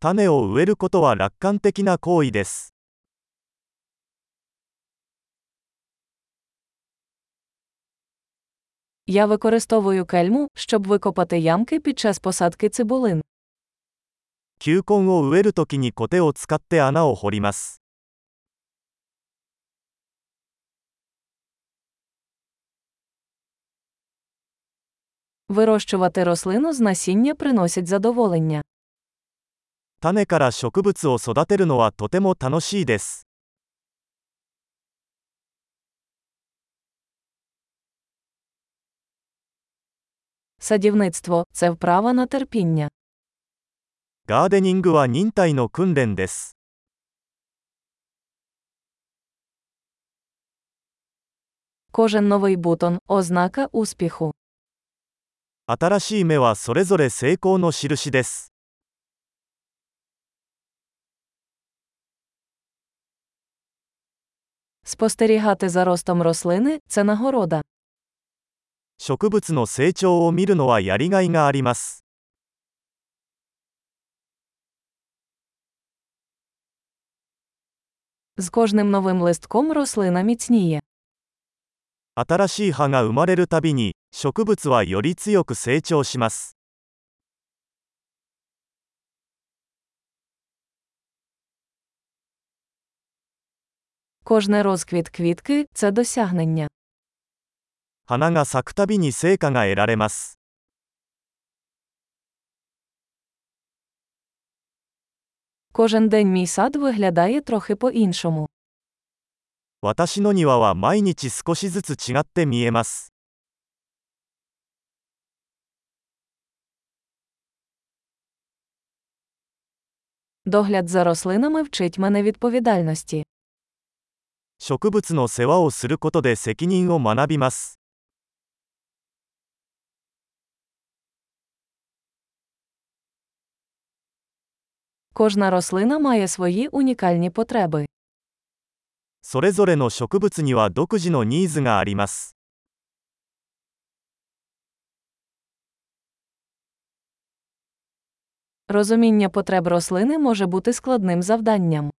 種を植えることは楽観的な行為です。 Я використовую кельму, щоб викопати ямки під час посадки цибулин. 球根を植えるときにコテを使って穴を掘ります。 Вирощувати рослину з насіння приносить задоволення. 種から植物を育てるのはとても楽しいです。 Садівництво це вправа на терпіння. ガーデニングは忍耐の訓練です。 Кожен новий бутон ознака успіху. 新しい芽はそれぞれ成功の印です。 Спостерігати за ростом рослини це нагорода. 植物の成長を見るのはやりがいがあります。 З кожним новим листком рослина міцніє. 新しい葉が生まれるたびに、植物はより強く成長します。 Кожний розквіт квітки це досягнення. 花が咲くたびに成果が得られます。 Кожен день мій сад виглядає трохи по-іншому. 私の庭は毎日少しずつ違って見えます。 Догляд за рослинами вчить мене відповідальності. 植物の世話をすることで責任を学びます。 Кожна рослина має свої унікальні потреби. それぞれの植物には独自のニーズがあります。 Розуміння потреб рослини може бути складним завданням.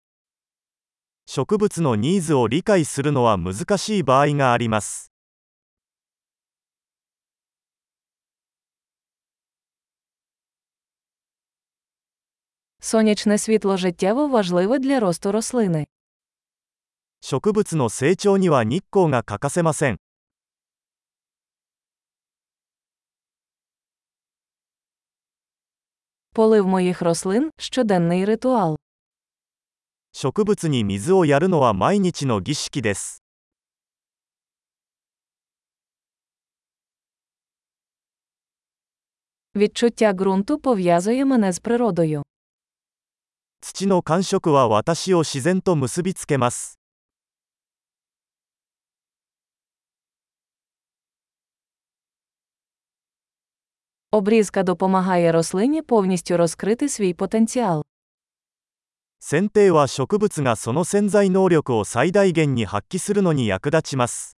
植物のニーズを理解するのは難しい場合があります。 Сонячне світло життєво важливе для росту рослини. 植物の成長には日光が欠かせません。 Полив моїх рослин щоденний ритуал. 植物に水をやるのは毎日の儀式です。 Відчуття ґрунту пов'язує мене з природою. 土の感触は私を自然と結びつけます。 Обрізка допомагає рослині повністю розкрити свій потенціал. 剪定は植物がその潜在能力を最大限に発揮するのに役立ちます。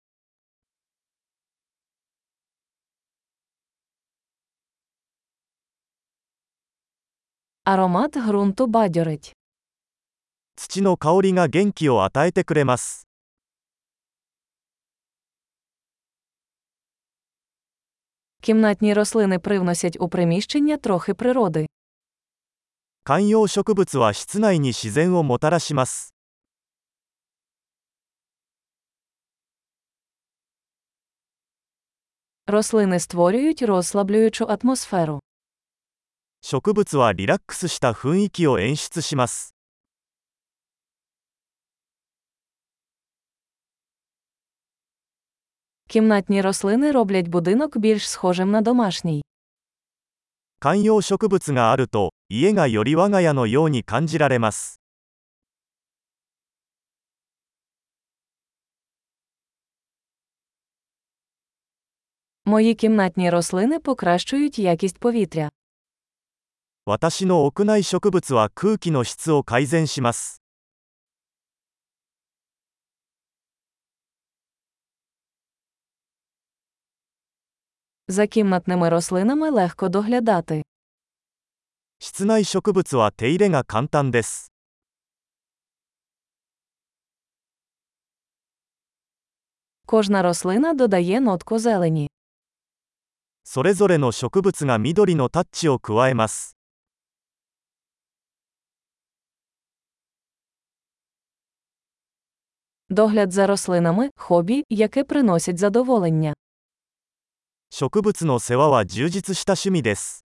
Аромат ґрунту бадьорить. 土の香りが元気を与えてくれます。 Кімнатні рослини привносять у приміщення трохи природи. 観葉植物は室内に自然をもたらします。 Рослини створюють розслаблюючу атмосферу. 植物はリラックスした雰囲気を演出します。 Кімнатні рослини роблять будинок більш схожим на домашній. 観葉植物があると、 家がより我が家のように感じられます私の屋内植物は空気の質を改善します。За кімнатними рослинами легко доглядати. 室内植物は手入れが簡単です。それぞれの植物が緑のタッチを加えます。植物の世話は充実した趣味です。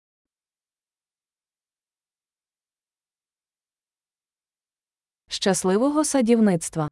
Щасливого садівництва!